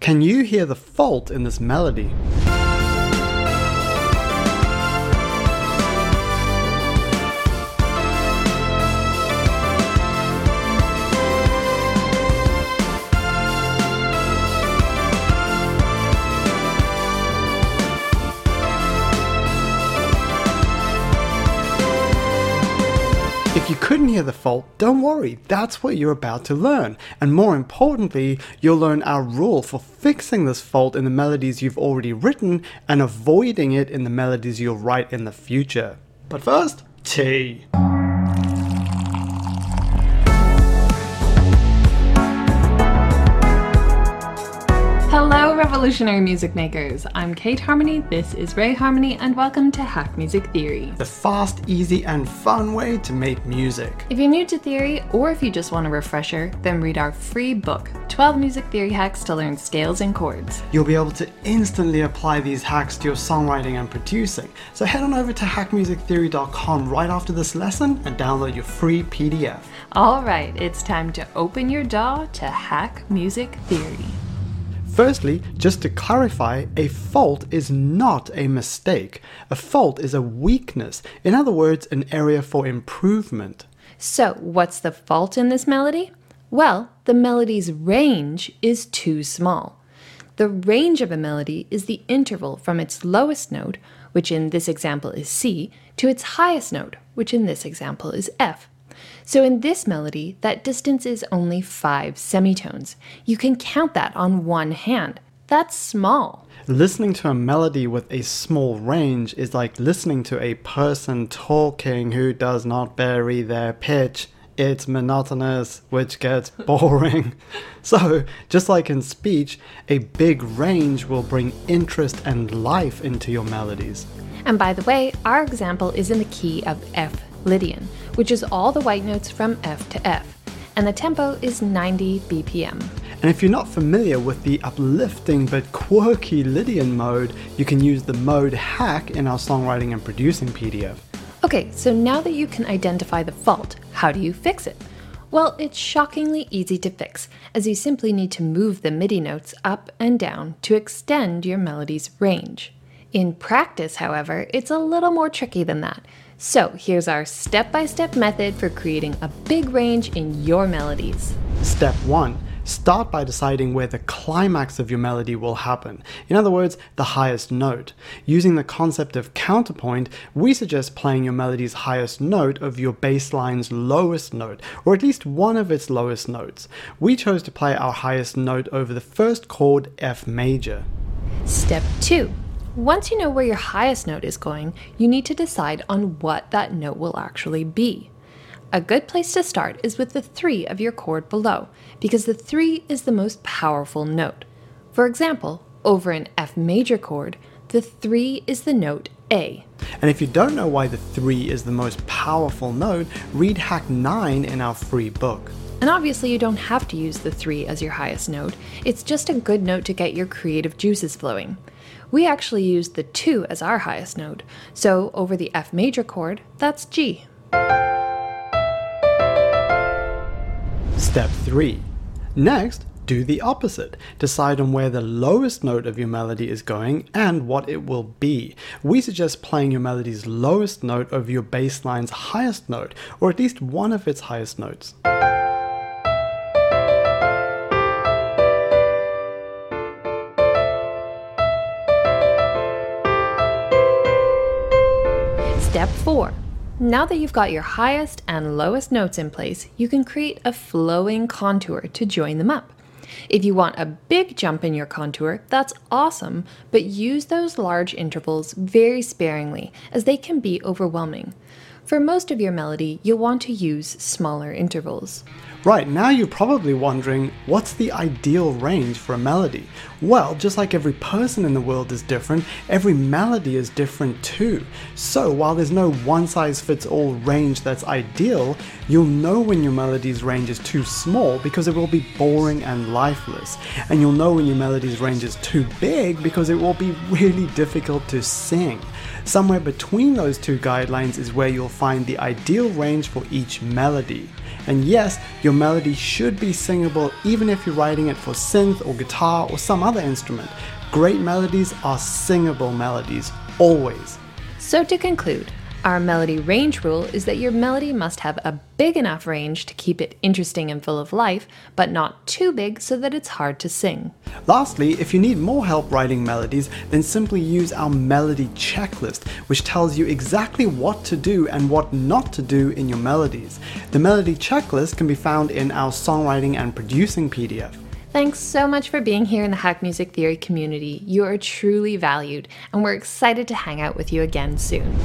Can you hear the fault in this melody? If you couldn't hear the fault, don't worry, that's what you're about to learn. And more importantly, you'll learn our rule for fixing this fault in the melodies you've already written and avoiding it in the melodies you'll write in the future. But first, tea. Revolutionary music makers. I'm Kate Harmony, this is Ray Harmony, and welcome to Hack Music Theory. The fast, easy, and fun way to make music. If you're new to theory, or if you just want a refresher, then read our free book 12 Music Theory Hacks to Learn Scales and Chords. You'll be able to instantly apply these hacks to your songwriting and producing. So head on over to hackmusictheory.com right after this lesson and download your free PDF. Alright, it's time to open your DAW to Hack Music Theory. Firstly, just to clarify, a fault is not a mistake. A fault is a weakness, in other words, an area for improvement. So, what's the fault in this melody? Well, the melody's range is too small. The range of a melody is the interval from its lowest note, which in this example is C, to its highest note, which in this example is F. So in this melody, that distance is only five semitones. You can count that on one hand. That's small. Listening to a melody with a small range is like listening to a person talking who does not vary their pitch. It's monotonous, which gets boring. so, just like in speech, a big range will bring interest and life into your melodies. And by the way, our example is in the key of F Lydian, which is all the white notes from F to F, and the tempo is 90 BPM. And if you're not familiar with the uplifting but quirky Lydian mode, you can use the mode hack in our songwriting and producing PDF. Okay, so now that you can identify the fault, how do you fix it? Well, it's shockingly easy to fix, as you simply need to move the MIDI notes up and down to extend your melody's range. In practice, however, it's a little more tricky than that. So here's our step-by-step method for creating a big range in your melodies. Step 1. Start by deciding where the climax of your melody will happen. In other words, the highest note. Using the concept of counterpoint, we suggest playing your melody's highest note of your bass line's lowest note, or at least one of its lowest notes. We chose to play our highest note over the first chord F major. Step 2. Once you know where your highest note is going, you need to decide on what that note will actually be. A good place to start is with the 3 of your chord below, because the 3 is the most powerful note. For example, over an F major chord, the 3 is the note A. And if you don't know why the 3 is the most powerful note, read Hack 9 in our free book. And obviously, you don't have to use the 3 as your highest note, it's just a good note to get your creative juices flowing. We actually use the 2 as our highest note, so over the F major chord, that's G. Step 3. Next, do the opposite. Decide on where the lowest note of your melody is going and what it will be. We suggest playing your melody's lowest note over your bass line's highest note, or at least one of its highest notes. Step 4. Now that you've got your highest and lowest notes in place, you can create a flowing contour to join them up. If you want a big jump in your contour, that's awesome, but use those large intervals very sparingly as they can be overwhelming. For most of your melody, you'll want to use smaller intervals. Right, now you're probably wondering what's the ideal range for a melody? Well, just like every person in the world is different, every melody is different too. So, while there's no one size fits all range that's ideal, you'll know when your melody's range is too small because it will be boring and lifeless. And you'll know when your melody's range is too big because it will be really difficult to sing. Somewhere between those two guidelines is where you'll find the ideal range for each melody. And yes, your melody should be singable even if you're writing it for synth or guitar or some other instrument. Great melodies are singable melodies, always. So, to conclude, our melody range rule is that your melody must have a big enough range to keep it interesting and full of life, but not too big so that it's hard to sing. Lastly, if you need more help writing melodies, then simply use our melody checklist, which tells you exactly what to do and what not to do in your melodies. The melody checklist can be found in our songwriting and producing PDF. Thanks so much for being here in the Hack Music Theory community. You are truly valued, and we're excited to hang out with you again soon.